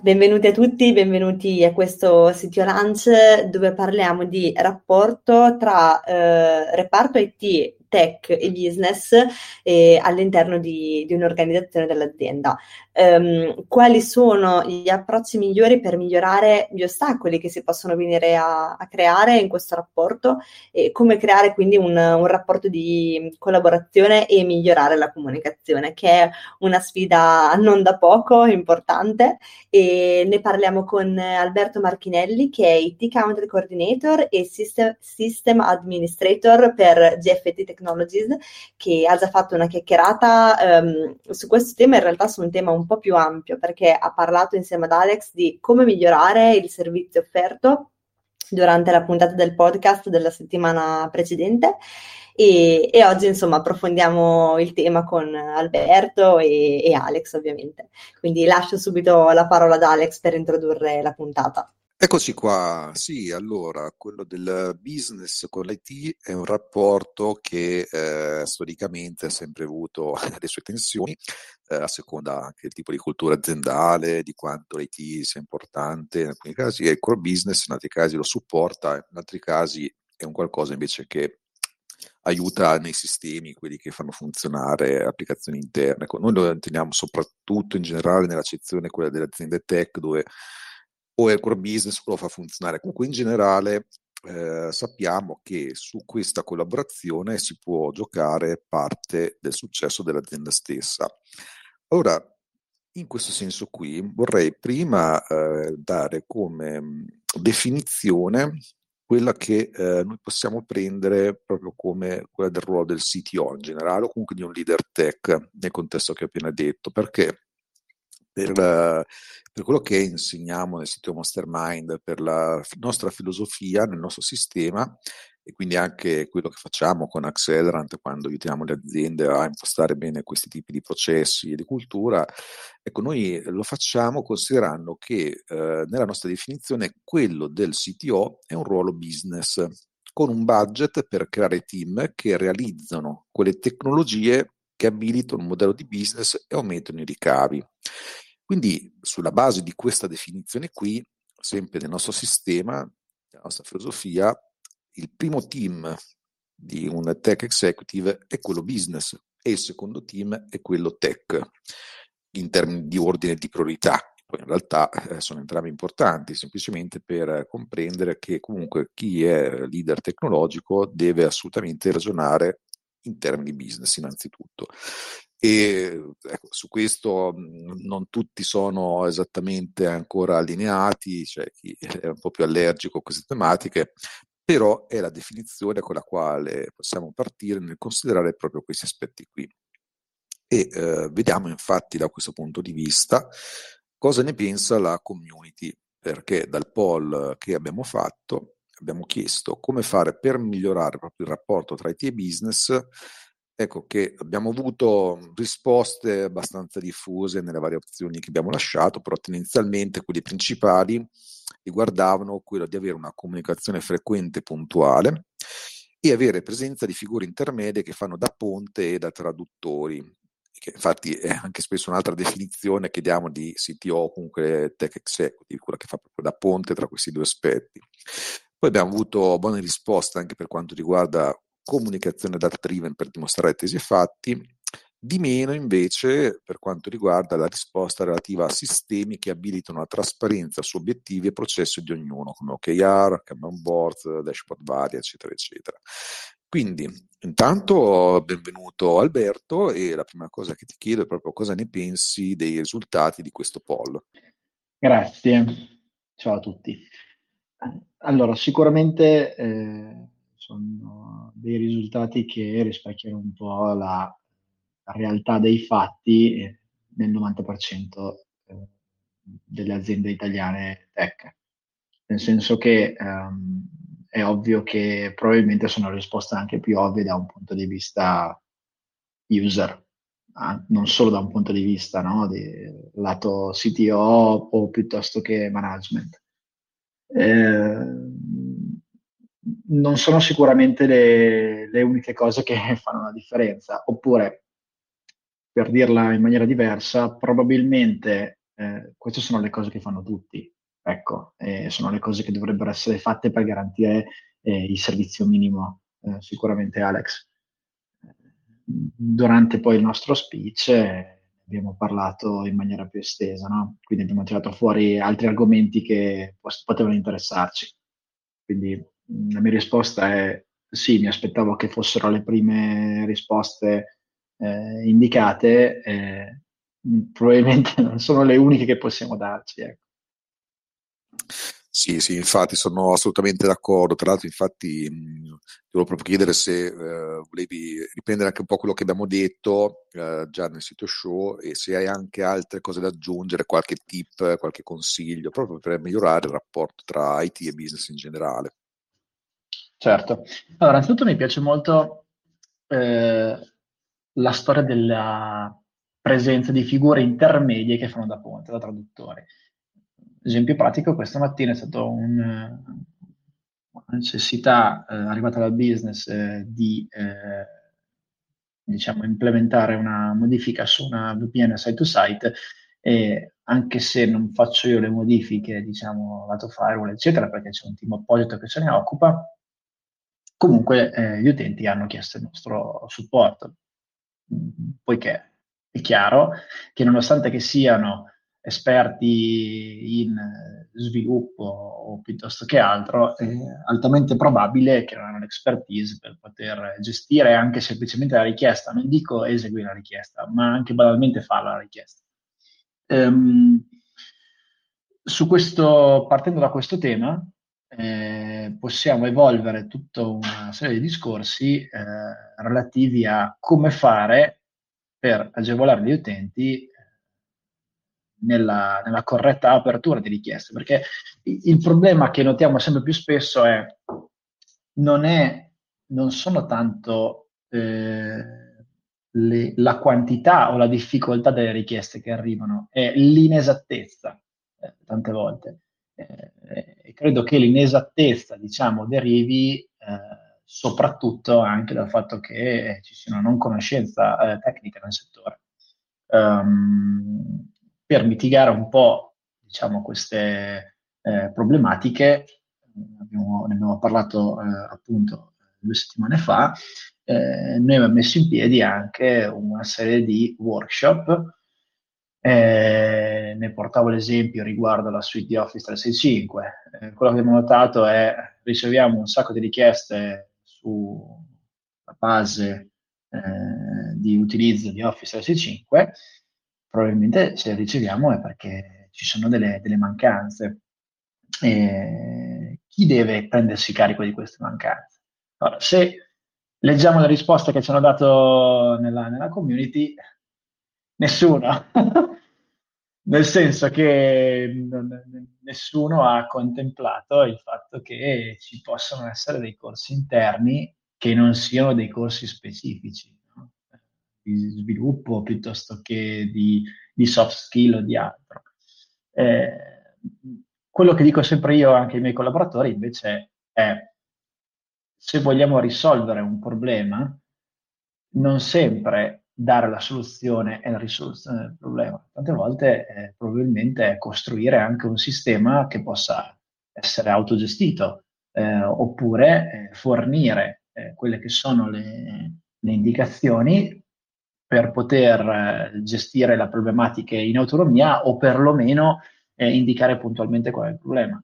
Benvenuti a tutti, benvenuti a questo sito Lunch dove parliamo di rapporto tra eh, reparto IT tech e business eh, all'interno di, di, un'organizzazione dell'azienda. Um, quali sono gli approcci migliori per migliorare gli ostacoli che si possono venire a, a creare in questo rapporto e come creare quindi un, un, rapporto di collaborazione e migliorare la comunicazione, che è una sfida non da poco, importante. E ne parliamo con Alberto Marchinelli, che è IT Country Coordinator e System, System Administrator per GFT Technologies, che ha già fatto una chiacchierata um, su questo tema, in realtà su un tema un po' più ampio, perché ha parlato insieme ad Alex di come migliorare il servizio offerto durante la puntata del podcast della settimana precedente. E, e, oggi insomma approfondiamo il tema con Alberto e, e Alex ovviamente. Quindi lascio subito la parola ad Alex per introdurre la puntata. Eccoci qua, sì, allora, quello del business con l'IT è un rapporto che eh, storicamente ha sempre avuto le sue tensioni, eh, a seconda anche del tipo di cultura aziendale, di quanto l'IT sia importante, in alcuni casi è il core business, in altri casi lo supporta, in altri casi è un qualcosa invece che aiuta nei sistemi, quelli che fanno funzionare applicazioni interne. Noi lo teniamo soprattutto in generale nell'accezione quella delle aziende tech dove o è il core business lo fa funzionare. Comunque in generale eh, sappiamo che su questa collaborazione si può giocare parte del successo dell'azienda stessa. Ora, in questo senso qui vorrei prima eh, dare come definizione quella che eh, noi possiamo prendere proprio come quella del ruolo del CTO in generale o comunque di un leader tech nel contesto che ho appena detto, perché per, per, quello che insegniamo nel sito Mastermind, per la nostra filosofia, nel nostro sistema e quindi anche quello che facciamo con Accelerant quando aiutiamo le aziende a impostare bene questi tipi di processi e di cultura, ecco noi lo facciamo considerando che eh, nella nostra definizione quello del CTO è un ruolo business con un budget per creare team che realizzano quelle tecnologie che abilitano un modello di business e aumentano i ricavi. Quindi sulla base di questa definizione qui, sempre nel nostro sistema, nella nostra filosofia, il primo team di un tech executive è quello business e il secondo team è quello tech in termini di ordine di priorità. Poi in realtà eh, sono entrambi importanti, semplicemente per comprendere che comunque chi è leader tecnologico deve assolutamente ragionare in termini business innanzitutto. E ecco, su questo mhmm, non tutti sono esattamente ancora allineati, cioè chi è un po' più allergico a queste tematiche, però è la definizione con la quale possiamo partire nel considerare proprio questi aspetti qui. E eh, vediamo infatti da questo punto di vista cosa ne pensa la community, perché dal poll che abbiamo fatto abbiamo chiesto come fare per migliorare proprio il rapporto tra IT e business ecco che abbiamo avuto risposte abbastanza diffuse nelle varie opzioni che abbiamo lasciato, però tendenzialmente quelle principali riguardavano quello di avere una comunicazione frequente e puntuale e avere presenza di figure intermedie che fanno da ponte e da traduttori, che infatti è anche spesso un'altra definizione che diamo di CTO comunque tech executive, quella che fa proprio da ponte tra questi due aspetti. Poi abbiamo avuto buone risposte anche per quanto riguarda comunicazione data driven per dimostrare tesi e fatti, di meno invece per quanto riguarda la risposta relativa a sistemi che abilitano la trasparenza su obiettivi e processi di ognuno, come OKR, Kanban boards, dashboard vari, eccetera, eccetera. Quindi, intanto benvenuto Alberto e la prima cosa che ti chiedo è proprio cosa ne pensi dei risultati di questo poll. Grazie, ciao a tutti. Allora, sicuramente eh, sono dei risultati che rispecchiano un po' la, la realtà dei fatti nel 90% eh, delle aziende italiane tech. nel senso che um, è ovvio che probabilmente sono risposte anche più ovvie da un punto di vista user, eh? non solo da un punto di vista no, di lato CTO o piuttosto che management. Eh, non sono sicuramente le, le, uniche cose che fanno la differenza, oppure per dirla in maniera diversa, probabilmente eh, queste sono le cose che fanno tutti, ecco, eh, sono le cose che dovrebbero essere fatte per garantire eh, il servizio minimo, eh, sicuramente Alex. Durante poi il nostro speech eh, abbiamo parlato in maniera più estesa, no? quindi abbiamo tirato fuori altri argomenti che potevano interessarci. Quindi la mia risposta è sì, mi aspettavo che fossero le prime risposte eh, indicate, eh, probabilmente non sono le uniche che possiamo darci. Ecco. Sì, sì, infatti sono assolutamente d'accordo. Tra l'altro, infatti, mh, ti volevo proprio chiedere se eh, volevi riprendere anche un po' quello che abbiamo detto eh, già nel sito show e se hai anche altre cose da aggiungere, qualche tip, qualche consiglio, proprio per migliorare il rapporto tra IT e business in generale. Certo. Allora, innanzitutto mi piace molto eh, la storia della presenza di figure intermedie che fanno da ponte, da traduttore esempio pratico, questa mattina è stata un, una necessità eh, arrivata dal business eh, di eh, diciamo, implementare una modifica su una VPN site-to-site e anche se non faccio io le modifiche, diciamo, lato firewall, eccetera, perché c'è un team apposito che se ne occupa, comunque eh, gli utenti hanno chiesto il nostro supporto, poiché è chiaro che nonostante che siano esperti in sviluppo o piuttosto che altro, è altamente probabile che non hanno l'expertise per poter gestire anche semplicemente la richiesta. Non dico eseguire la richiesta, ma anche banalmente farla la richiesta. Um, questo, partendo da questo tema, eh, possiamo evolvere tutta una serie di discorsi eh, relativi a come fare per agevolare gli utenti nella, nella, corretta apertura di richieste, perché il problema che notiamo sempre più spesso è non, è, non sono tanto eh, le, la quantità o la difficoltà delle richieste che arrivano, è l'inesattezza eh, tante volte. Eh, credo che l'inesattezza, diciamo, derivi eh, soprattutto anche dal fatto che ci sia una non conoscenza eh, tecnica nel settore. Um, per mitigare un po' diciamo, queste eh, problematiche, abbiamo, ne abbiamo parlato eh, appunto due settimane fa, eh, noi abbiamo messo in piedi anche una serie di workshop. Ne portavo l'esempio riguardo alla suite di Office 365. Eh, quello che abbiamo notato è riceviamo un sacco di richieste sulla base eh, di utilizzo di Office 365 probabilmente se riceviamo è perché ci sono delle, delle mancanze. Chi deve prendersi carico di queste mancanze? Allora, se leggiamo le risposte che ci hanno dato nella, nella community, nessuno. Nel senso che nessuno ha contemplato il fatto che ci possano essere dei corsi interni che non siano dei corsi specifici di sviluppo piuttosto che di, di soft skill o di altro. Eh, quello che dico sempre io anche ai miei collaboratori invece è se vogliamo risolvere un problema, non sempre dare la soluzione è la risoluzione del problema. Tante volte eh, probabilmente è costruire anche un sistema che possa essere autogestito eh, oppure eh, fornire eh, quelle che sono le, le indicazioni per poter eh, gestire la problematica in autonomia o perlomeno eh, indicare puntualmente qual è il problema.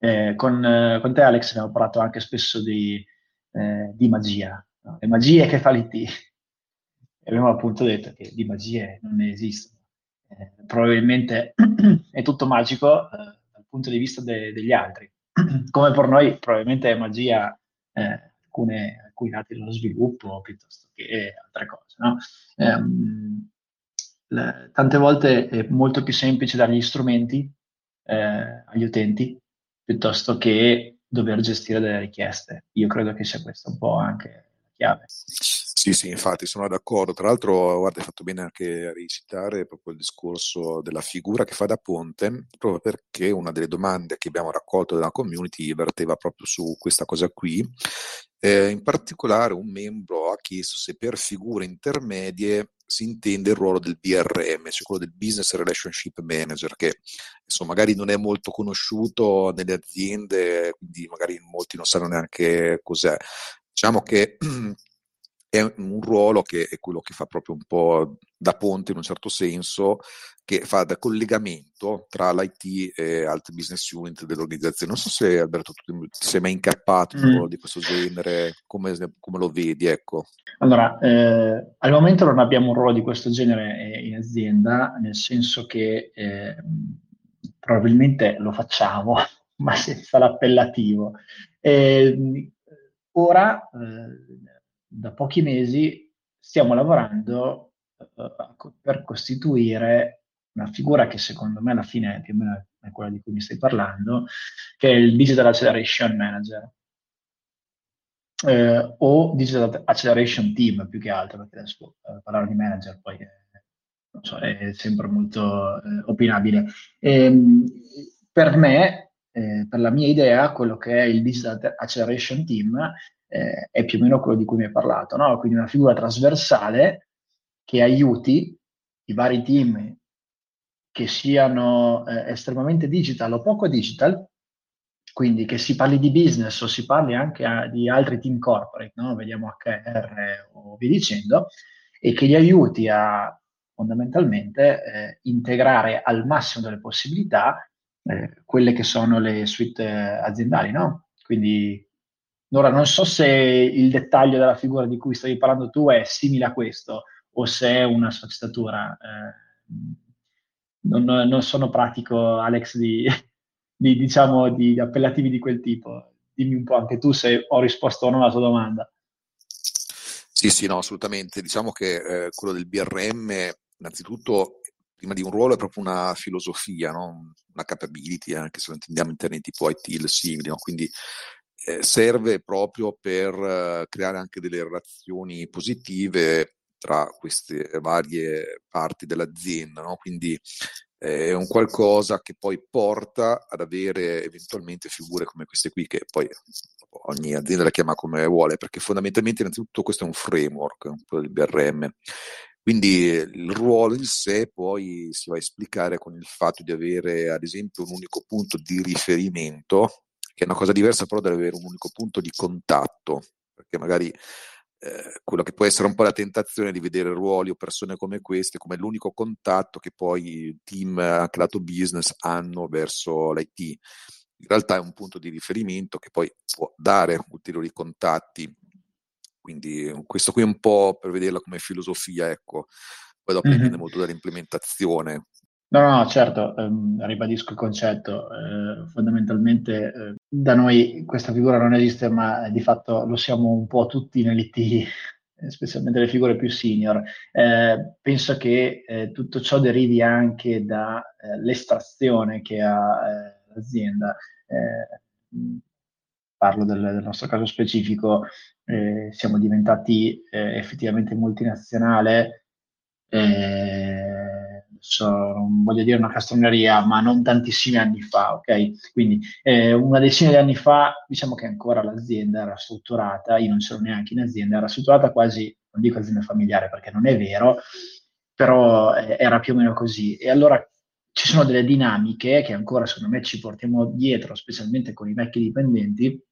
Con, con, te Alex abbiamo parlato anche spesso di, di magia, no? le magie che fa l'IT. Abbiamo appunto detto che di magie non ne esistono. Eh, probabilmente è tutto magico dal punto di vista de- degli altri. Come per noi probabilmente è magia alcune, alcuni dati dello sviluppo piuttosto che altre cose. No? Um, le, tante volte è molto più semplice dare gli strumenti eh, agli utenti piuttosto che dover gestire delle richieste. Io credo che sia questa un po' anche la chiave. Sì, sì, infatti sono d'accordo. Tra l'altro, guarda, hai fatto bene anche a ricitare proprio il discorso della figura che fa da ponte, proprio perché una delle domande che abbiamo raccolto dalla community verteva proprio su questa cosa qui. Eh, in particolare un membro ha chiesto se per figure intermedie si intende il ruolo del BRM, cioè quello del Business Relationship Manager, che insomma, magari non è molto conosciuto nelle aziende, quindi magari molti non sanno neanche cos'è. Diciamo che è un ruolo che è quello che fa proprio un po' da ponte in un certo senso, che fa da collegamento tra l'IT e altri business unit dell'organizzazione. Non so se Alberto tu ti sei mai incappato in un mm. ruolo di questo genere, come, come lo vedi? Ecco. Allora, eh, al momento non abbiamo un ruolo di questo genere eh, in azienda, nel senso che eh, probabilmente lo facciamo, ma senza l'appellativo. Eh, ora da pochi mesi stiamo lavorando uh, per costituire una figura che secondo me alla fine è più o meno è quella di cui mi stai parlando, che è il Digital Acceleration Manager. Eh, o Digital Acceleration Team più che altro, perché adesso eh, parlare di manager poi è, so, è sempre molto eh, opinabile. Ehm, per me, eh, per la mia idea, quello che è il Digital Acceleration Team eh, è più o meno quello di cui mi hai parlato, no? quindi una figura trasversale che aiuti i vari team che siano eh, estremamente digital o poco digital, quindi che si parli di business o si parli anche a, di altri team corporate, no? vediamo HR o via dicendo, e che gli aiuti a fondamentalmente eh, integrare al massimo delle possibilità eh, quelle che sono le suite aziendali, no? Quindi Ora non so se il dettaglio della figura di cui stavi parlando tu è simile a questo o se è una sfaccettatura. Eh, non, non, sono pratico, Alex, di, di, diciamo, di appellativi di quel tipo. Dimmi un po' anche tu se ho risposto o no alla tua domanda. Sì, sì, no, assolutamente. Diciamo che eh, quello del BRM, innanzitutto, prima di un ruolo è proprio una filosofia, no? una capability, anche se lo intendiamo in termini tipo IT, simili, no? quindi eh, serve proprio per eh, creare anche delle relazioni positive tra queste varie parti dell'azienda, no? quindi eh, è un qualcosa che poi porta ad avere eventualmente figure come queste qui che poi ogni azienda la chiama come vuole, perché fondamentalmente innanzitutto questo è un framework, quello del BRM. Quindi il ruolo in sé poi si va a esplicare con il fatto di avere ad esempio un unico punto di riferimento che è una cosa diversa però deve avere un unico punto di contatto, perché magari eh, quello che può essere un po' la tentazione di vedere ruoli o persone come queste come l'unico contatto che poi il team, anche lato business, hanno verso l'IT. In realtà è un punto di riferimento che poi può dare ulteriori contatti. Quindi questo qui è un po' per vederla come filosofia, ecco. Poi dopo mm-hmm. dipende molto dall'implementazione. No, no, certo, ehm, ribadisco il concetto. Eh, fondamentalmente eh, da noi questa figura non esiste, ma di fatto lo siamo un po' tutti nell'IT, specialmente le figure più senior. Eh, penso che eh, tutto ciò derivi anche dall'estrazione eh, che ha eh, l'azienda. parlo del, del, nostro caso specifico, siamo diventati effettivamente multinazionale. Adesso non voglio dire una castroneria, ma non tantissimi anni fa, ok? Quindi eh, una decina di anni fa, diciamo che ancora l'azienda era strutturata, io non c'ero neanche in azienda, era strutturata quasi, non dico azienda familiare perché non è vero, però eh, era più o meno così. E allora ci sono delle dinamiche che ancora secondo me ci portiamo dietro, specialmente con i vecchi dipendenti,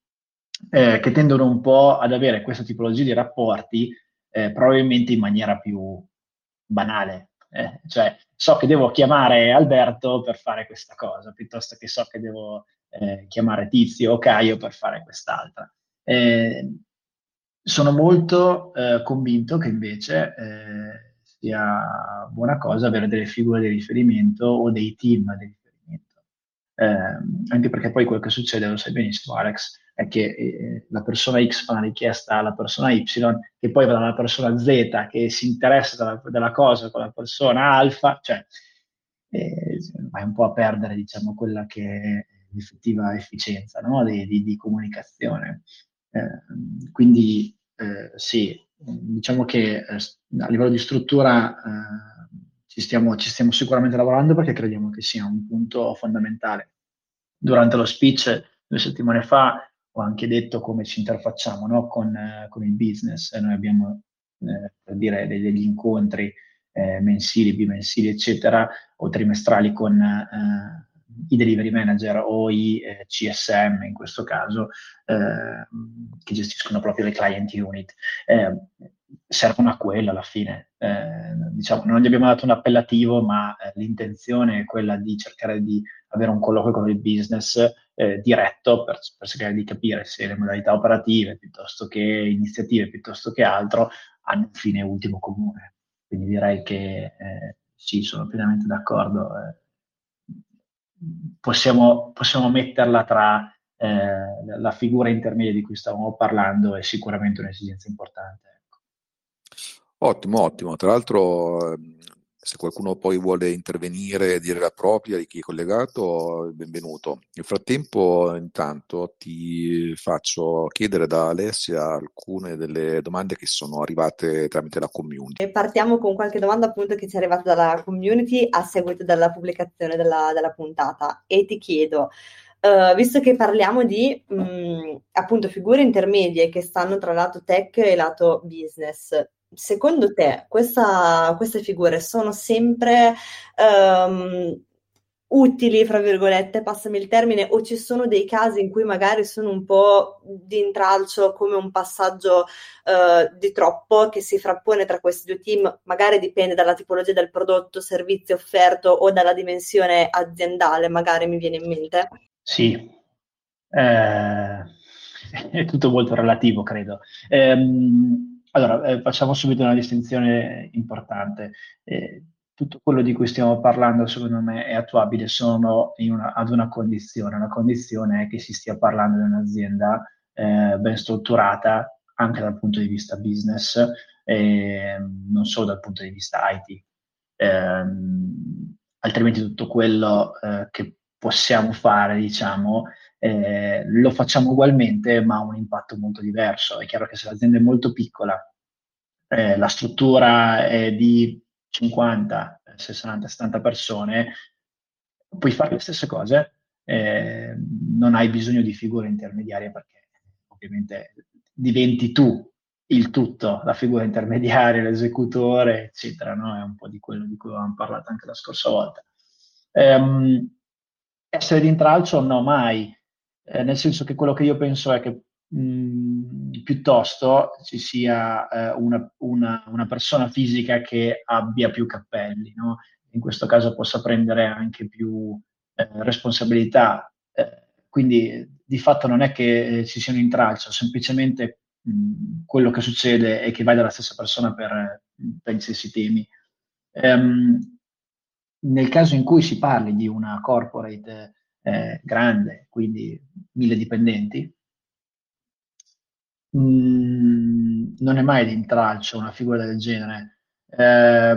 eh, che tendono un po' ad avere questa tipologia di rapporti eh, probabilmente in maniera più banale, eh, cioè so che devo chiamare Alberto per fare questa cosa, piuttosto che so che devo eh, chiamare Tizio o Caio per fare quest'altra. Eh, sono molto eh, convinto che invece eh, sia buona cosa avere delle figure di riferimento o dei team di ehm, anche perché poi quello che succede, lo sai benissimo Alex, è che eh, la persona X fa una richiesta alla persona Y, che poi va dalla persona Z che si interessa della, cosa con la persona alfa, cioè eh, vai un po' a perdere diciamo quella che è l'effettiva efficienza no? di, di, di, comunicazione. Eh, quindi eh, sì, diciamo che eh, a livello di struttura eh, ci stiamo, ci, stiamo, sicuramente lavorando perché crediamo che sia un punto fondamentale. Durante lo speech due settimane fa ho anche detto come ci interfacciamo no? con, eh, con, il business. Noi abbiamo eh, per dire degli incontri eh, mensili, bimensili, eccetera, o trimestrali con eh, i delivery manager o i eh, CSM in questo caso, eh, che gestiscono proprio le client unit. Eh, servono a quello alla fine. Eh, diciamo, non gli abbiamo dato un appellativo, ma eh, l'intenzione è quella di cercare di avere un colloquio con il business eh, diretto per, per, cercare di capire se le modalità operative, piuttosto che iniziative, piuttosto che altro, hanno un fine ultimo comune. Quindi direi che sì, sono pienamente d'accordo possiamo, possiamo metterla tra eh, la figura intermedia di cui stavamo parlando è sicuramente un'esigenza importante. Ecco. Ottimo, ottimo. Tra l'altro, ehm, se qualcuno poi vuole intervenire e dire la propria di chi è collegato, benvenuto. Nel frattempo, intanto, ti faccio chiedere da Alessia alcune delle domande che sono arrivate tramite la community. Partiamo con qualche domanda appunto che ci è arrivata dalla community a seguito della pubblicazione della, della puntata e ti chiedo Uh, visto che parliamo di mh, mm, appunto figure intermedie che stanno tra lato tech e lato business, secondo te questa, queste figure sono sempre um, utili, fra virgolette, passami il termine, o ci sono dei casi in cui magari sono un po' di intralcio come un passaggio uh, di troppo che si frappone tra questi due team, magari dipende dalla tipologia del prodotto, servizio offerto o dalla dimensione aziendale, magari mi viene in mente? Sì, eh, è tutto molto relativo, credo. Um, allora, eh, facciamo subito una distinzione importante. Eh, tutto quello di cui stiamo parlando, secondo me, è attuabile solo ad una condizione. La condizione è che si stia parlando di un'azienda eh, ben strutturata anche dal punto di vista business, non solo dal punto di vista IT. Ehm, altrimenti tutto quello eh, che possiamo fare, diciamo, eh, lo facciamo ugualmente ma ha un impatto molto diverso. È chiaro che se l'azienda è molto piccola, eh, la struttura è di 50, 60, 70 persone, puoi fare le stesse cose, eh, non hai bisogno di figure intermediarie perché ovviamente diventi tu il tutto, la figura intermediaria, l'esecutore, eccetera, no? È un po' di quello di cui avevamo parlato anche la scorsa volta. Um, essere di intralcio? No, mai eh, nel senso che quello che io penso è che mh, piuttosto ci sia eh, una, una, una, persona fisica che abbia più cappelli, no? in questo caso possa prendere anche più eh, responsabilità. Eh, quindi di fatto non è che ci sia un intralcio, semplicemente mh, quello che succede è che vai dalla stessa persona per, per gli stessi temi. Um, nel caso in cui si parli di una corporate eh, grande, quindi mille dipendenti, mm, non è mai di intralcio una figura del genere. Eh,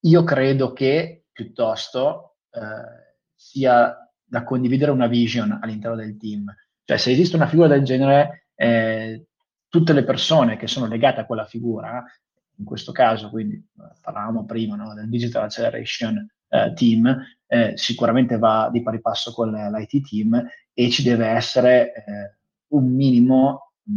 io credo che piuttosto eh, sia da condividere una vision all'interno del team. Cioè, se esiste una figura del genere, eh, tutte le persone che sono legate a quella figura, in questo caso, quindi eh, parlavamo prima no, del Digital Acceleration eh, Team, eh, sicuramente va di pari passo con l'IT team e ci deve essere eh, un minimo mh,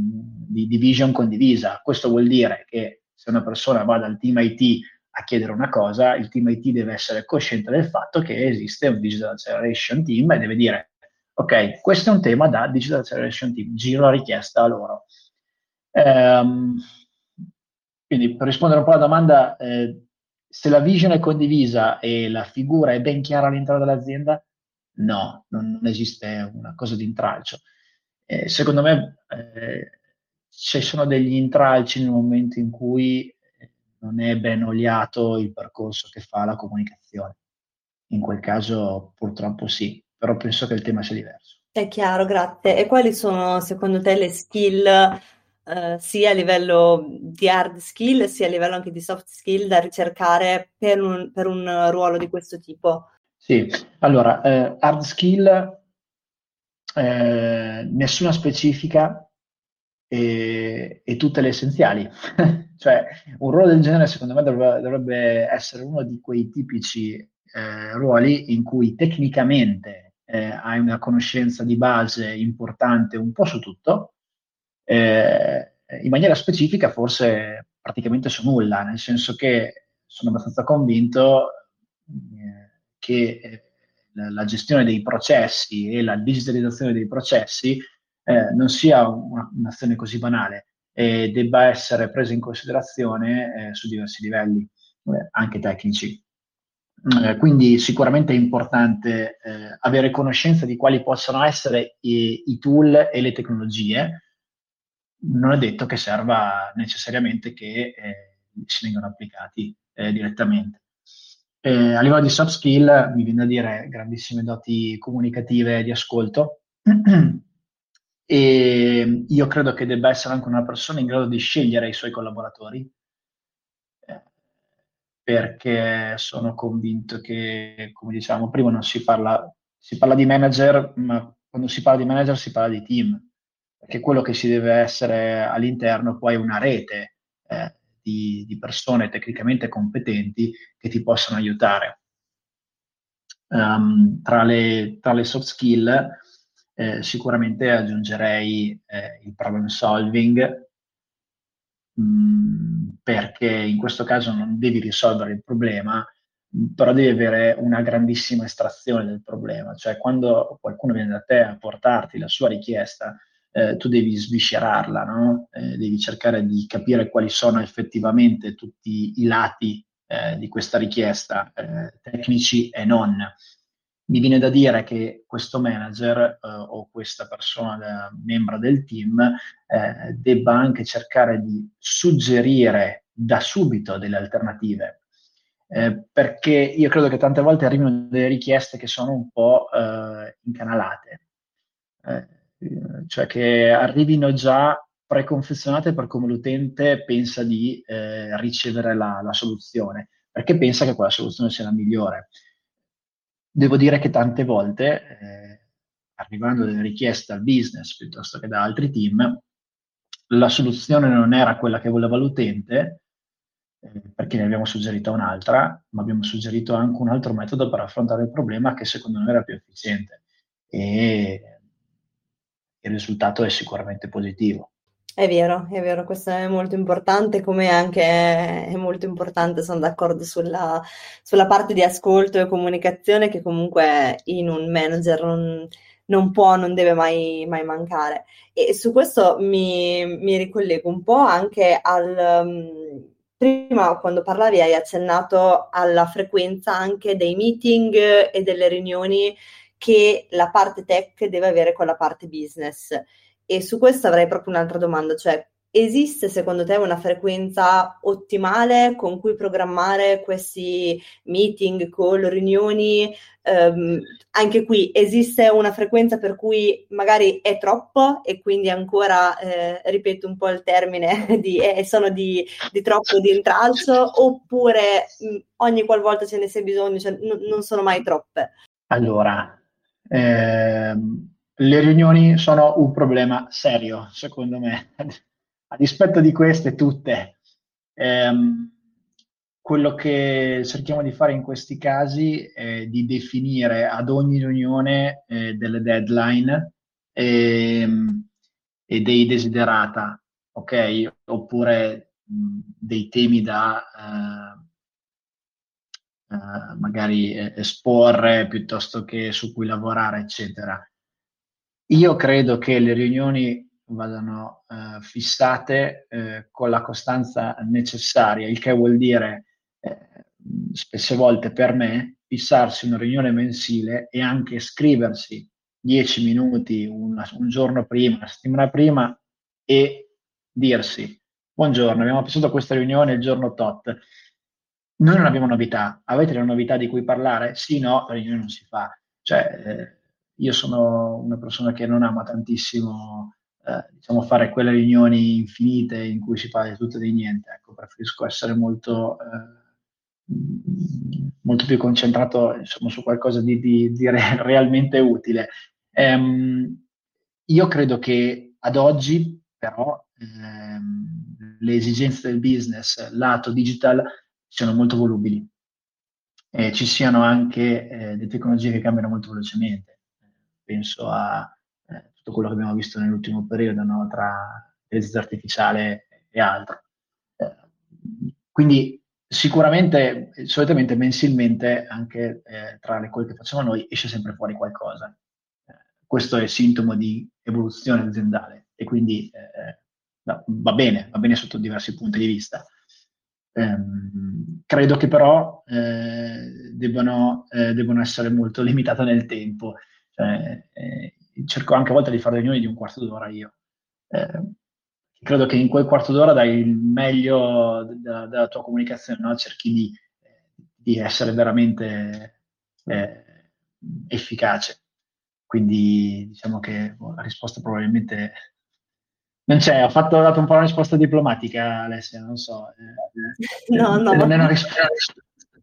di division condivisa. Questo vuol dire che se una persona va dal team IT a chiedere una cosa, il team IT deve essere cosciente del fatto che esiste un Digital Acceleration Team e deve dire ok, questo è un tema da Digital Acceleration Team, giro la richiesta a loro. Um, quindi per rispondere un po' alla domanda, eh, se la vision è condivisa e la figura è ben chiara all'interno dell'azienda, no, non, non esiste una cosa di intralcio. Eh, secondo me eh, ci sono degli intralci nel momento in cui eh, non è ben oliato il percorso che fa la comunicazione. In quel caso purtroppo sì, però penso che il tema sia diverso. È chiaro, grazie. E quali sono secondo te le skill eh, sia a livello di hard skill sia a livello anche di soft skill da ricercare per un, per un ruolo di questo tipo? Sì, allora, eh, hard skill eh, nessuna specifica e, e, tutte le essenziali. cioè, un ruolo del genere, secondo me, dovrebbe, dovrebbe essere uno di quei tipici eh, ruoli in cui tecnicamente eh, hai una conoscenza di base importante un po' su tutto, eh, in maniera specifica forse praticamente su nulla, nel senso che sono abbastanza convinto eh, che eh, la gestione dei processi e la digitalizzazione dei processi eh, non sia una, un'azione così banale e debba essere presa in considerazione eh, su diversi livelli, eh, anche tecnici. Eh, quindi sicuramente è importante eh, avere conoscenza di quali possono essere i, i, tool e le tecnologie. Non è detto che serva necessariamente che eh, si vengano applicati direttamente. Eh, a livello di soft skill mi viene da dire grandissime doti comunicative di ascolto. E io credo che debba essere anche una persona in grado di scegliere i suoi collaboratori. Eh, perché sono convinto che, come diciamo prima, non si parla, si parla di manager, ma quando si parla di manager si parla di team, perché quello che si deve essere all'interno poi è una rete. Eh, di, di persone tecnicamente competenti che ti possono aiutare. Um, tra, le, tra, le, soft skill eh, sicuramente aggiungerei eh, il problem solving mh, mm, perché in questo caso non devi risolvere il problema però devi avere una grandissima estrazione del problema cioè quando qualcuno viene da te a portarti la sua richiesta eh, tu devi sviscerarla, no? eh, devi cercare di capire quali sono effettivamente tutti i lati eh, di questa richiesta, eh, tecnici e non. Mi viene da dire che questo manager eh, o questa persona membro del team eh, debba anche cercare di suggerire da subito delle alternative. perché io credo che tante volte arrivino delle richieste che sono un po' incanalate cioè che arrivino già preconfezionate per come l'utente pensa di eh, ricevere la, la, soluzione, perché pensa che quella soluzione sia la migliore. Devo dire che tante volte, eh, arrivando delle richieste al business piuttosto che da altri team, la soluzione non era quella che voleva l'utente, eh, perché ne abbiamo suggerita un'altra, ma abbiamo suggerito anche un altro metodo per affrontare il problema che secondo noi era più efficiente. E il risultato è sicuramente positivo. È vero, è vero, questo è molto importante, come anche è molto importante, sono d'accordo sulla, sulla parte di ascolto e comunicazione che comunque in un manager non, non può, non deve mai, mai, mancare. E su questo mi, mi ricollego un po' anche al... Um, prima quando parlavi hai accennato alla frequenza anche dei meeting e delle riunioni che la parte tech deve avere con la parte business. E su questo avrei proprio un'altra domanda, cioè esiste secondo te una frequenza ottimale con cui programmare questi meeting, call, riunioni? Um, anche qui esiste una frequenza per cui magari è troppo e quindi ancora, eh, ripeto un po' il termine, di, eh, sono di, di, troppo di intralcio oppure mh, ogni qualvolta ce ne sia bisogno, cioè, n- non sono mai troppe? Allora, eh, le riunioni sono un problema serio, secondo me. A dispetto di queste tutte, ehm, quello che cerchiamo di fare in questi casi è di definire ad ogni riunione eh, delle deadline e, ehm, e, dei desiderata, ok? Oppure mh, dei temi da eh, eh, magari eh, esporre piuttosto che su cui lavorare, eccetera. Io credo che le riunioni vadano eh, fissate eh, con la costanza necessaria, il che vuol dire eh, spesse volte per me fissarsi una riunione mensile e anche scriversi dieci minuti, una, un giorno prima, una settimana prima e dirsi buongiorno, abbiamo pensato a questa riunione il giorno tot noi non abbiamo novità. Avete le novità di cui parlare? Sì, no, la riunione non si fa. Cioè, eh, io sono una persona che non ama tantissimo eh, diciamo, fare quelle riunioni infinite in cui si parla di tutto e di niente. Ecco, preferisco essere molto, eh, molto più concentrato insomma, su qualcosa di, di, di re- realmente utile. Ehm, io credo che ad oggi però ehm, le esigenze del business lato digital siano molto volubili e ci siano anche eh, delle tecnologie che cambiano molto velocemente. Penso a eh, tutto quello che abbiamo visto nell'ultimo periodo no? tra intelligenza artificiale e altro. Eh, quindi sicuramente, solitamente mensilmente, anche eh, tra le cose che facciamo noi, esce sempre fuori qualcosa. Eh, questo è sintomo di evoluzione aziendale e quindi eh, va bene, va bene sotto diversi punti di vista. Um, credo che però eh, debbano, eh, debbano, essere molto limitate nel tempo. Cioè, eh, cerco anche a volte di fare riunioni di un quarto d'ora io. Eh, credo che in quel quarto d'ora dai il meglio della, della tua comunicazione, no? cerchi di, di, essere veramente eh, efficace. Quindi diciamo che boh, la risposta probabilmente non c'è, ho, fatto, ho dato un po' una risposta diplomatica, Alessia, non so. Eh, no, no. Non è una risposta.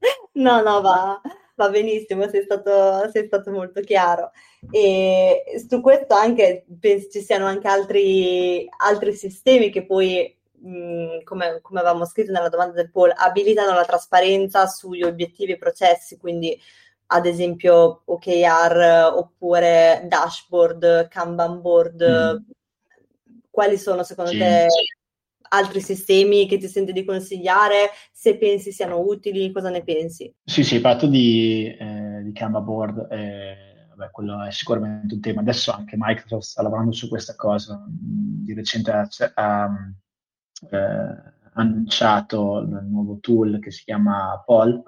No, no, va, va benissimo, sei stato, sei stato, molto chiaro. E su questo anche penso ci siano anche altri, altri sistemi che poi, mh, come, come, avevamo scritto nella domanda del poll, abilitano la trasparenza sugli obiettivi e processi, quindi ad esempio OKR oppure dashboard, Kanban board, mm quali sono secondo sì. te altri sistemi che ti senti di consigliare? Se pensi siano utili, cosa ne pensi? Sì, sì, parto di, eh, di Canva Board. Eh, vabbè, quello è sicuramente un tema. Adesso anche Microsoft sta lavorando su questa cosa. Di recente ha, ha eh, annunciato il nuovo tool che si chiama Poll.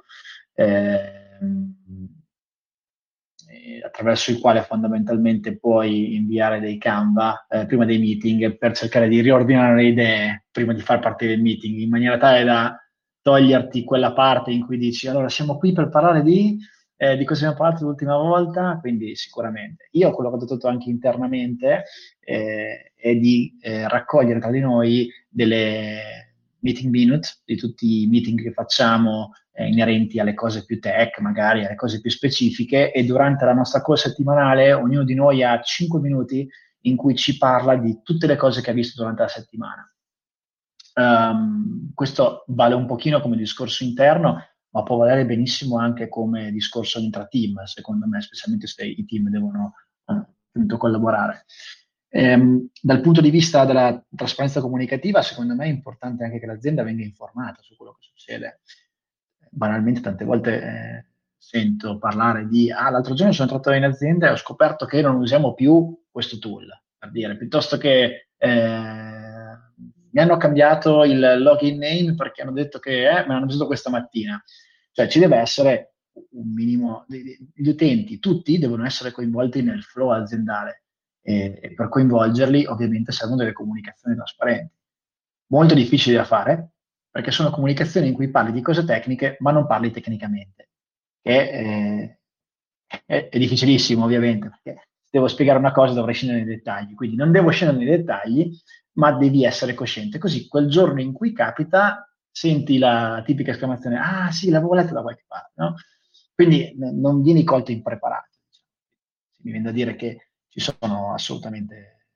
Eh, attraverso il quale fondamentalmente puoi inviare dei Canva eh, prima dei meeting per cercare di riordinare le idee prima di far partire il meeting, in maniera tale da toglierti quella parte in cui dici allora siamo qui per parlare di, eh, di cosa abbiamo parlato l'ultima volta, quindi sicuramente. Io quello che ho detto anche internamente eh, è di eh, raccogliere tra di noi delle meeting minute di tutti i meeting che facciamo eh, inerenti alle cose più tech, magari alle cose più specifiche e durante la nostra call settimanale ognuno di noi ha 5 minuti in cui ci parla di tutte le cose che ha visto durante la settimana. Um, questo vale un pochino come discorso interno, ma può valere benissimo anche come discorso intra-team, secondo me, specialmente se i team devono appunto collaborare. Ehm, dal punto di vista della trasparenza comunicativa, secondo me è importante anche che l'azienda venga informata su quello che succede. Banalmente, tante volte eh, sento parlare di, ah, l'altro giorno sono entrato in azienda e ho scoperto che non usiamo più questo tool, per dire, piuttosto che eh, mi hanno cambiato il login name perché hanno detto che eh, me l'hanno usato questa mattina. Cioè ci deve essere un minimo, gli utenti, tutti devono essere coinvolti nel flow aziendale e, e per coinvolgerli ovviamente servono delle comunicazioni trasparenti. Molto difficili da fare perché sono comunicazioni in cui parli di cose tecniche ma non parli tecnicamente, che è, è, è difficilissimo ovviamente perché se devo spiegare una cosa dovrei scendere nei dettagli, quindi non devo scendere nei dettagli ma devi essere cosciente, così quel giorno in cui capita senti la tipica esclamazione, ah sì, l'avevo letto da qualche parte, no? Quindi n- non vieni colto impreparato. Mi viene da dire che ci sono assolutamente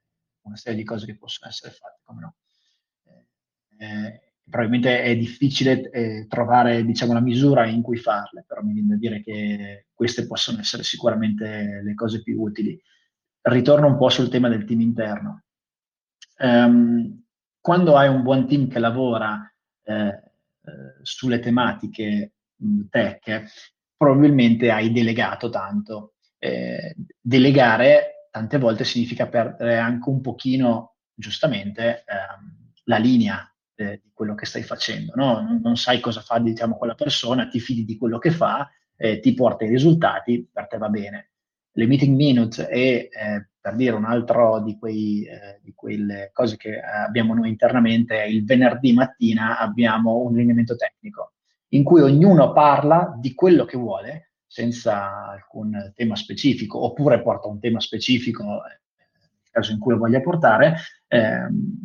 una serie di cose che possono essere fatte, come no. Eh, eh, probabilmente è difficile eh, trovare diciamo, la misura in cui farle, però mi viene da dire che queste possono essere sicuramente le cose più utili. Ritorno un po' sul tema del team interno. Um, quando hai un buon team che lavora eh, eh sulle tematiche tech, probabilmente hai delegato tanto. Eh, delegare tante volte significa perdere anche un pochino, giustamente, ehm, la linea eh, di quello che stai facendo. No? Non, non, sai cosa fa diciamo, quella persona, ti fidi di quello che fa, eh, ti porta i risultati, per te va bene. Le meeting minutes è, eh, per dire un altro di, quei, eh, di quelle cose che abbiamo noi internamente, il venerdì mattina abbiamo un lineamento tecnico in cui ognuno parla di quello che vuole senza alcun tema specifico, oppure porta un tema specifico eh, nel caso in cui lo voglia portare, ehm,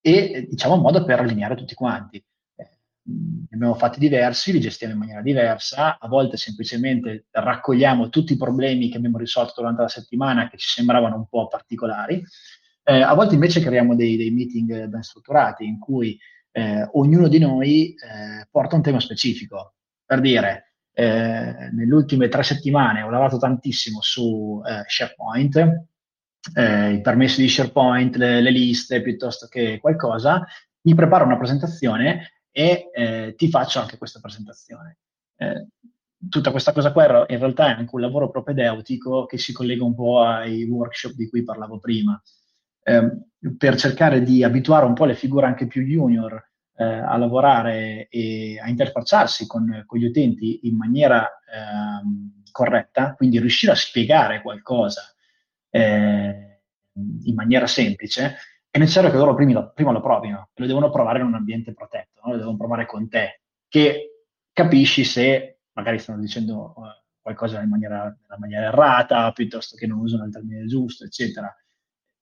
e diciamo un modo per allineare tutti quanti. Eh, ne abbiamo fatti diversi, li gestiamo in maniera diversa, a volte semplicemente raccogliamo tutti i problemi che abbiamo risolto durante la settimana che ci sembravano un po' particolari, eh, a volte invece creiamo dei, dei, meeting ben strutturati in cui eh, ognuno di noi eh, porta un tema specifico. Per dire, eh, nelle ultime tre settimane ho lavorato tantissimo su eh, SharePoint, eh, i permessi di SharePoint, le, le, liste piuttosto che qualcosa, mi preparo una presentazione e eh, ti faccio anche questa presentazione. Eh, tutta questa cosa qua in realtà è anche un lavoro propedeutico che si collega un po' ai workshop di cui parlavo prima, eh, per cercare di abituare un po' le figure anche più junior eh, a lavorare e a interfacciarsi con, con gli utenti in maniera ehm, corretta, quindi riuscire a spiegare qualcosa eh, in maniera semplice, è necessario che loro prima, prima lo provino, lo devono provare in un ambiente protetto, no? lo devono provare con te, che capisci se magari stanno dicendo uh, qualcosa in maniera, in maniera, errata, piuttosto che non usano il termine giusto, eccetera.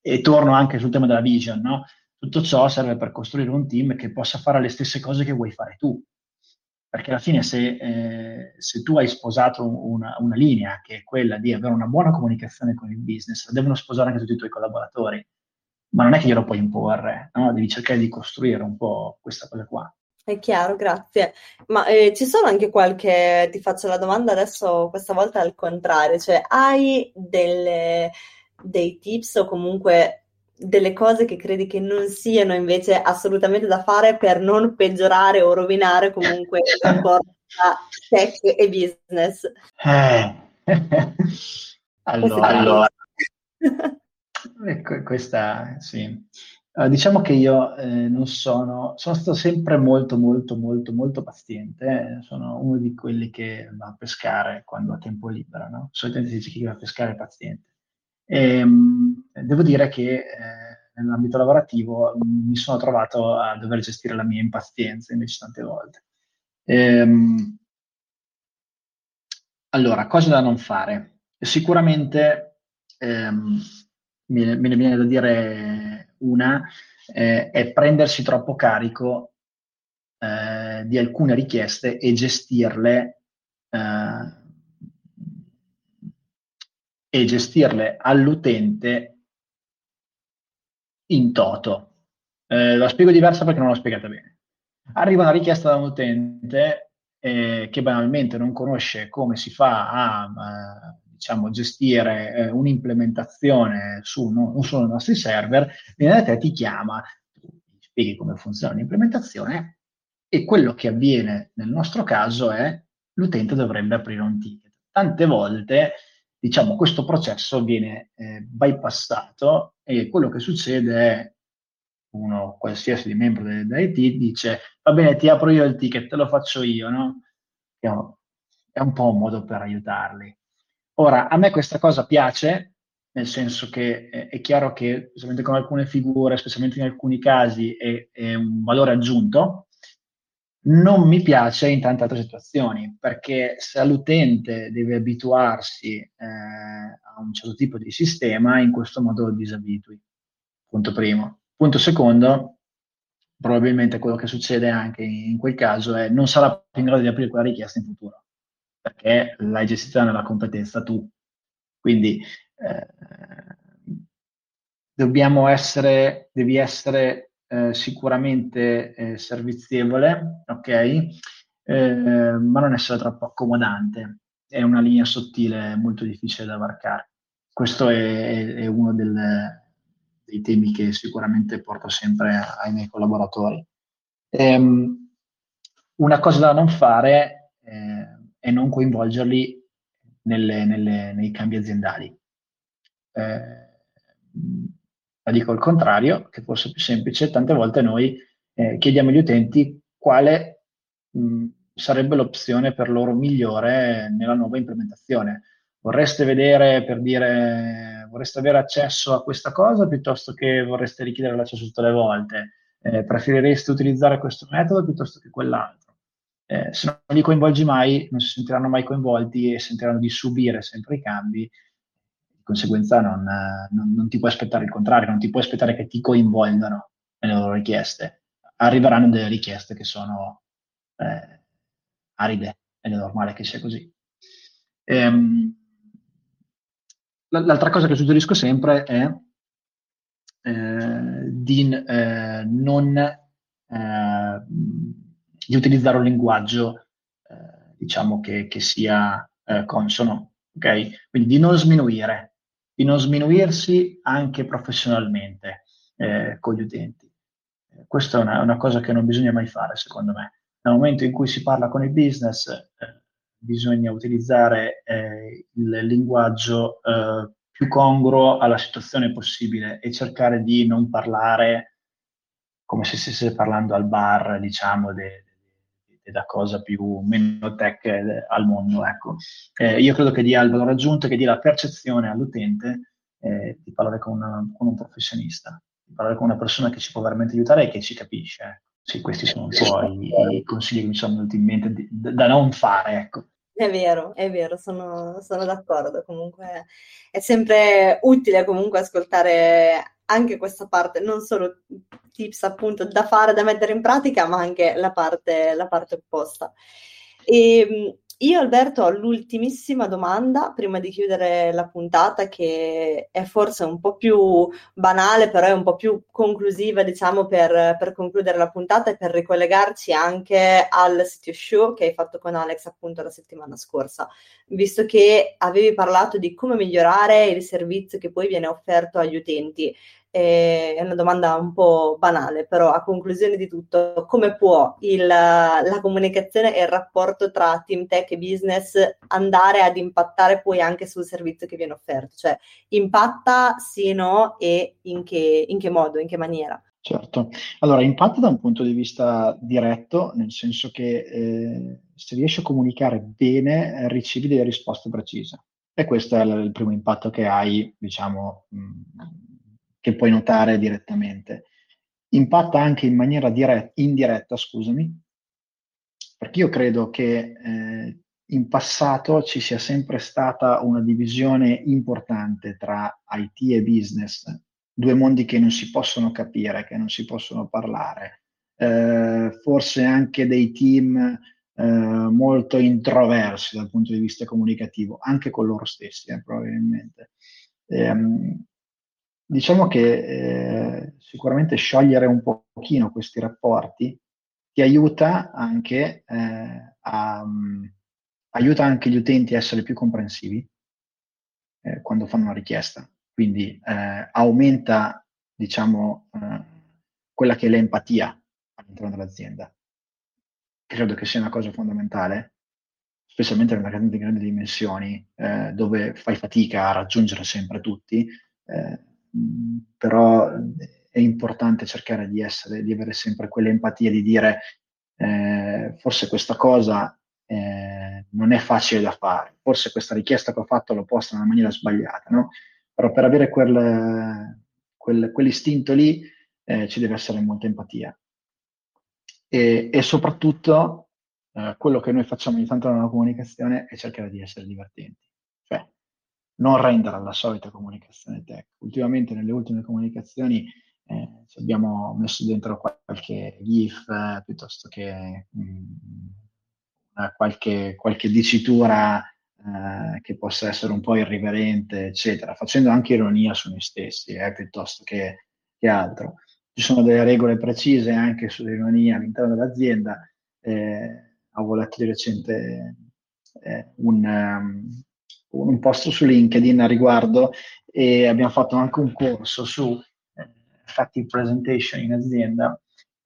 E torno anche sul tema della vision, no? Tutto ciò serve per costruire un team che possa fare le stesse cose che vuoi fare tu. Perché alla fine se, eh, se tu hai sposato una, una linea che è quella di avere una buona comunicazione con il business, la devono sposare anche tutti i tuoi collaboratori ma non è che glielo puoi imporre, no? devi cercare di costruire un po' questa cosa qua. È chiaro, grazie. Ma eh, ci sono anche qualche, ti faccio la domanda adesso, questa volta al contrario, cioè hai delle, dei tips o comunque delle cose che credi che non siano invece assolutamente da fare per non peggiorare o rovinare comunque il rapporto tra tech e business? Eh. allora, allora. Ecco, questa, sì. Uh, diciamo che io eh, non sono, sono stato sempre molto, molto, molto, molto paziente. Sono uno di quelli che va a pescare quando ha tempo libero, no? Solitamente si dice che chi va a pescare è paziente. E, um, devo dire che eh, nell'ambito lavorativo mi sono trovato a dover gestire la mia impazienza invece tante volte. E, um, allora, cose da non fare. Sicuramente ehm, me ne viene da dire una, eh, è prendersi troppo carico eh, di alcune richieste e gestirle, eh, e gestirle all'utente in toto. Eh, la spiego diversa perché non l'ho spiegata bene. Arriva una richiesta da un utente eh, che banalmente non conosce come si fa a diciamo, gestire eh, un'implementazione su non solo i nostri server, viene da te, ti chiama, ti spieghi come funziona l'implementazione e quello che avviene nel nostro caso è l'utente dovrebbe aprire un ticket. Tante volte diciamo, questo processo viene eh, bypassato e quello che succede è uno qualsiasi di membro dell'IT dice va bene ti apro io il ticket, te lo faccio io, no? È un po' un modo per aiutarli. Ora, a me questa cosa piace, nel senso che è, è chiaro che, specialmente con alcune figure, specialmente in alcuni casi, è, è, un valore aggiunto. Non mi piace in tante altre situazioni, perché se l'utente deve abituarsi eh, a un certo tipo di sistema, in questo modo lo disabitui. Punto primo. Punto secondo, probabilmente quello che succede anche in quel caso è non sarà più in grado di aprire quella richiesta in futuro perché l'hai gestita nella competenza tu. Quindi eh, dobbiamo essere, devi essere eh, sicuramente eh, servizievole, ok? Eh, ma non essere troppo accomodante. È una linea sottile molto difficile da varcare. Questo è, è uno del, dei temi che sicuramente porto sempre ai miei collaboratori. Ehm, una cosa da non fare eh, e non coinvolgerli nelle, nelle, nei cambi aziendali. Eh, la dico il contrario, che forse è più semplice, tante volte noi eh, chiediamo agli utenti quale mh, sarebbe l'opzione per loro migliore nella nuova implementazione. Vorreste vedere, per dire, vorreste avere accesso a questa cosa piuttosto che vorreste richiedere l'accesso tutte le volte? Eh, preferireste utilizzare questo metodo piuttosto che quell'altro? eh, se non li coinvolgi mai, non si sentiranno mai coinvolti e sentiranno di subire sempre i cambi. Conseguenza non, non, non ti puoi aspettare il contrario, non ti puoi aspettare che ti coinvolgano nelle loro richieste. Arriveranno delle richieste che sono eh, aride ed è normale che sia così. Ehm, l'altra cosa che suggerisco sempre è eh, di eh, non eh, di utilizzare un linguaggio eh, diciamo che, che sia eh, consono, ok? Quindi di non sminuire, di non sminuirsi anche professionalmente con gli utenti. Questa è una, una, cosa che non bisogna mai fare, secondo me. Nel momento in cui si parla con il business, bisogna utilizzare il linguaggio più congruo alla situazione possibile e cercare di non parlare come se stesse parlando al bar, diciamo, della cosa più meno tech eh, al mondo. Ecco. Eh, io credo che dia il valore aggiunto, che dia la percezione all'utente eh, di parlare con, una, con, un professionista, di parlare con una persona che ci può veramente aiutare e che ci capisce. Ecco. Sì, questi sono un po' i, i consigli che mi sono venuti in mente di, da non fare. Ecco. È vero, è vero, sono, sono d'accordo. Comunque è sempre utile comunque ascoltare anche questa parte, non solo tips appunto da fare, da mettere in pratica, ma anche la parte, la parte opposta. E, ehm, io Alberto ho l'ultimissima domanda prima di chiudere la puntata che è forse un po' più banale, però è un po' più conclusiva, diciamo, per, per concludere la puntata e per ricollegarci anche al sito show che hai fatto con Alex appunto la settimana scorsa, visto che avevi parlato di come migliorare il servizio che poi viene offerto agli utenti è una domanda un po' banale, però a conclusione di tutto, come può il, la comunicazione e il rapporto tra team tech e business andare ad impattare poi anche sul servizio che viene offerto? Cioè, impatta sì no e in che, in che modo, in che maniera? Certo, allora impatta da un punto di vista diretto, nel senso che eh, se riesci a comunicare bene ricevi delle risposte precise. E questo è il, primo impatto che hai, diciamo, mh, che puoi notare direttamente. Impatta anche in maniera diretta, indiretta, scusami, perché io credo che eh, in passato ci sia sempre stata una divisione importante tra IT e business, due mondi che non si possono capire, che non si possono parlare, eh, forse anche dei team eh, molto introversi dal punto di vista comunicativo, anche con loro stessi, eh, probabilmente. Um, Diciamo che eh, sicuramente sciogliere un pochino questi rapporti ti aiuta anche, eh, a, um, aiuta anche gli utenti a essere più comprensivi eh, quando fanno una richiesta. Quindi eh, aumenta, diciamo, eh, quella che è l'empatia all'interno dell'azienda. Credo che sia una cosa fondamentale, specialmente nella di grandi dimensioni, eh, dove fai fatica a raggiungere sempre tutti. Eh, però è importante cercare di essere, di avere sempre quell'empatia di dire eh, forse questa cosa eh, non è facile da fare, forse questa richiesta che ho fatto l'ho posta in una maniera sbagliata, no? Però per avere quel, quel, quell'istinto lì eh, ci deve essere molta empatia. E, e soprattutto eh, quello che noi facciamo ogni tanto nella comunicazione è cercare di essere divertenti. Non rendere alla solita comunicazione tech. Ultimamente nelle ultime comunicazioni eh, abbiamo messo dentro qualche GIF eh, piuttosto che mh, mm, qualche, qualche, dicitura eh, che possa essere un po' irriverente, eccetera, facendo anche ironia su noi stessi eh, piuttosto che, che, altro. Ci sono delle regole precise anche sull'ironia all'interno dell'azienda. Eh, avevo letto di recente eh, un, um, un post su LinkedIn a riguardo e abbiamo fatto anche un corso su eh, effective presentation in azienda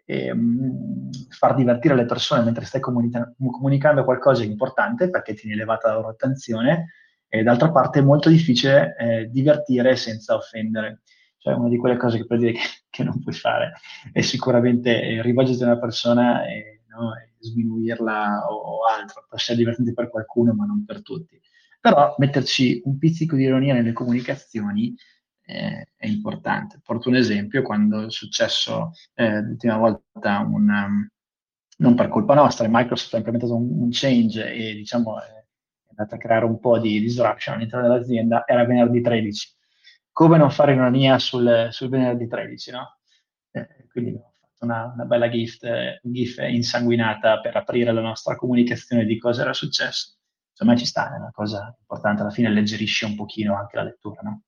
e um, far divertire le persone mentre stai comunica- comunicando qualcosa di importante perché tieni elevata la loro attenzione e d'altra parte è molto difficile eh, divertire senza offendere. Cioè una di quelle cose che per dire che, che non puoi fare è sicuramente eh, rivolgerti a una persona e, no, e sminuirla o, o altro, può essere divertente per qualcuno ma non per tutti. Però metterci un pizzico di ironia nelle comunicazioni eh, è importante. Porto un esempio, quando è successo eh, l'ultima volta un, um, non per colpa nostra, Microsoft ha implementato un, un change e diciamo è andata a creare un po' di disruption all'interno dell'azienda, era venerdì 13. Come non fare ironia sul, sul venerdì 13, no? Eh, quindi abbiamo una, una bella gift, GIF insanguinata per aprire la nostra comunicazione di cosa era successo. Insomma, ci sta, è una cosa importante, alla fine alleggerisce un pochino anche la lettura, no?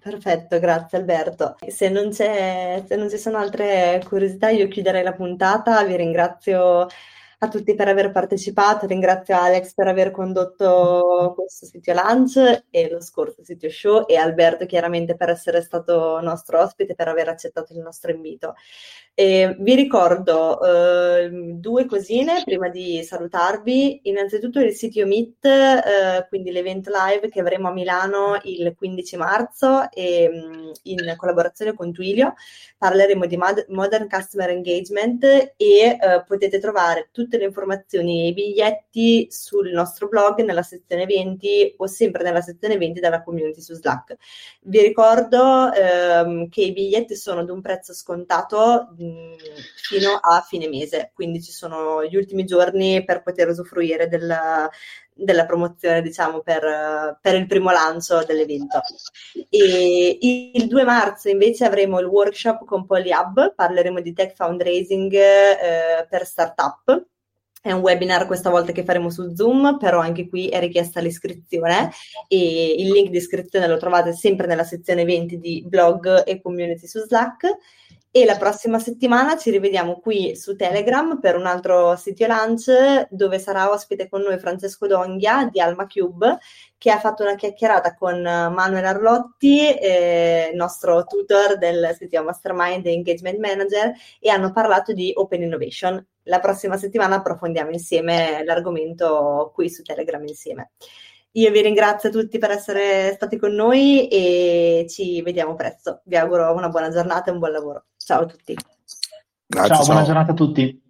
Perfetto, grazie Alberto. Se non, se non ci sono altre curiosità, io chiuderei la puntata. Vi ringrazio a tutti per aver partecipato, ringrazio Alex per aver condotto questo sito lunch e lo scorso sito show e Alberto chiaramente per essere stato nostro ospite, per aver accettato il nostro invito. E vi ricordo eh, due cosine prima di salutarvi. Innanzitutto il sito Meet, eh, quindi l'evento live che avremo a Milano il 15 marzo e, mm, in collaborazione con Twilio. Parleremo di Modern Customer Engagement e eh, potete trovare tutte le informazioni e i biglietti sul nostro blog nella sezione eventi o sempre nella sezione eventi della community su Slack. Vi ricordo ehm, che i biglietti sono ad un prezzo scontato fino a fine mese, quindi ci sono gli ultimi giorni per poter usufruire della, della promozione, diciamo, per, per, il primo lancio dell'evento. E il 2 marzo invece avremo il workshop con PolyHub, parleremo di tech fundraising eh, per startup. È un webinar questa volta che faremo su Zoom, però anche qui è richiesta l'iscrizione e il link di iscrizione lo trovate sempre nella sezione eventi di blog e community su Slack e la prossima settimana ci rivediamo qui su Telegram per un altro sito lunch dove sarà ospite con noi Francesco Donghia di Alma Cube che ha fatto una chiacchierata con Manuel Arlotti, eh, nostro tutor del sito Mastermind e Engagement Manager e hanno parlato di Open Innovation. La prossima settimana approfondiamo insieme l'argomento qui su Telegram insieme. Io vi ringrazio tutti per essere stati con noi e ci vediamo presto. Vi auguro una buona giornata e un buon lavoro. Ciao a tutti. Grazie, ciao, ciao. buona giornata a tutti.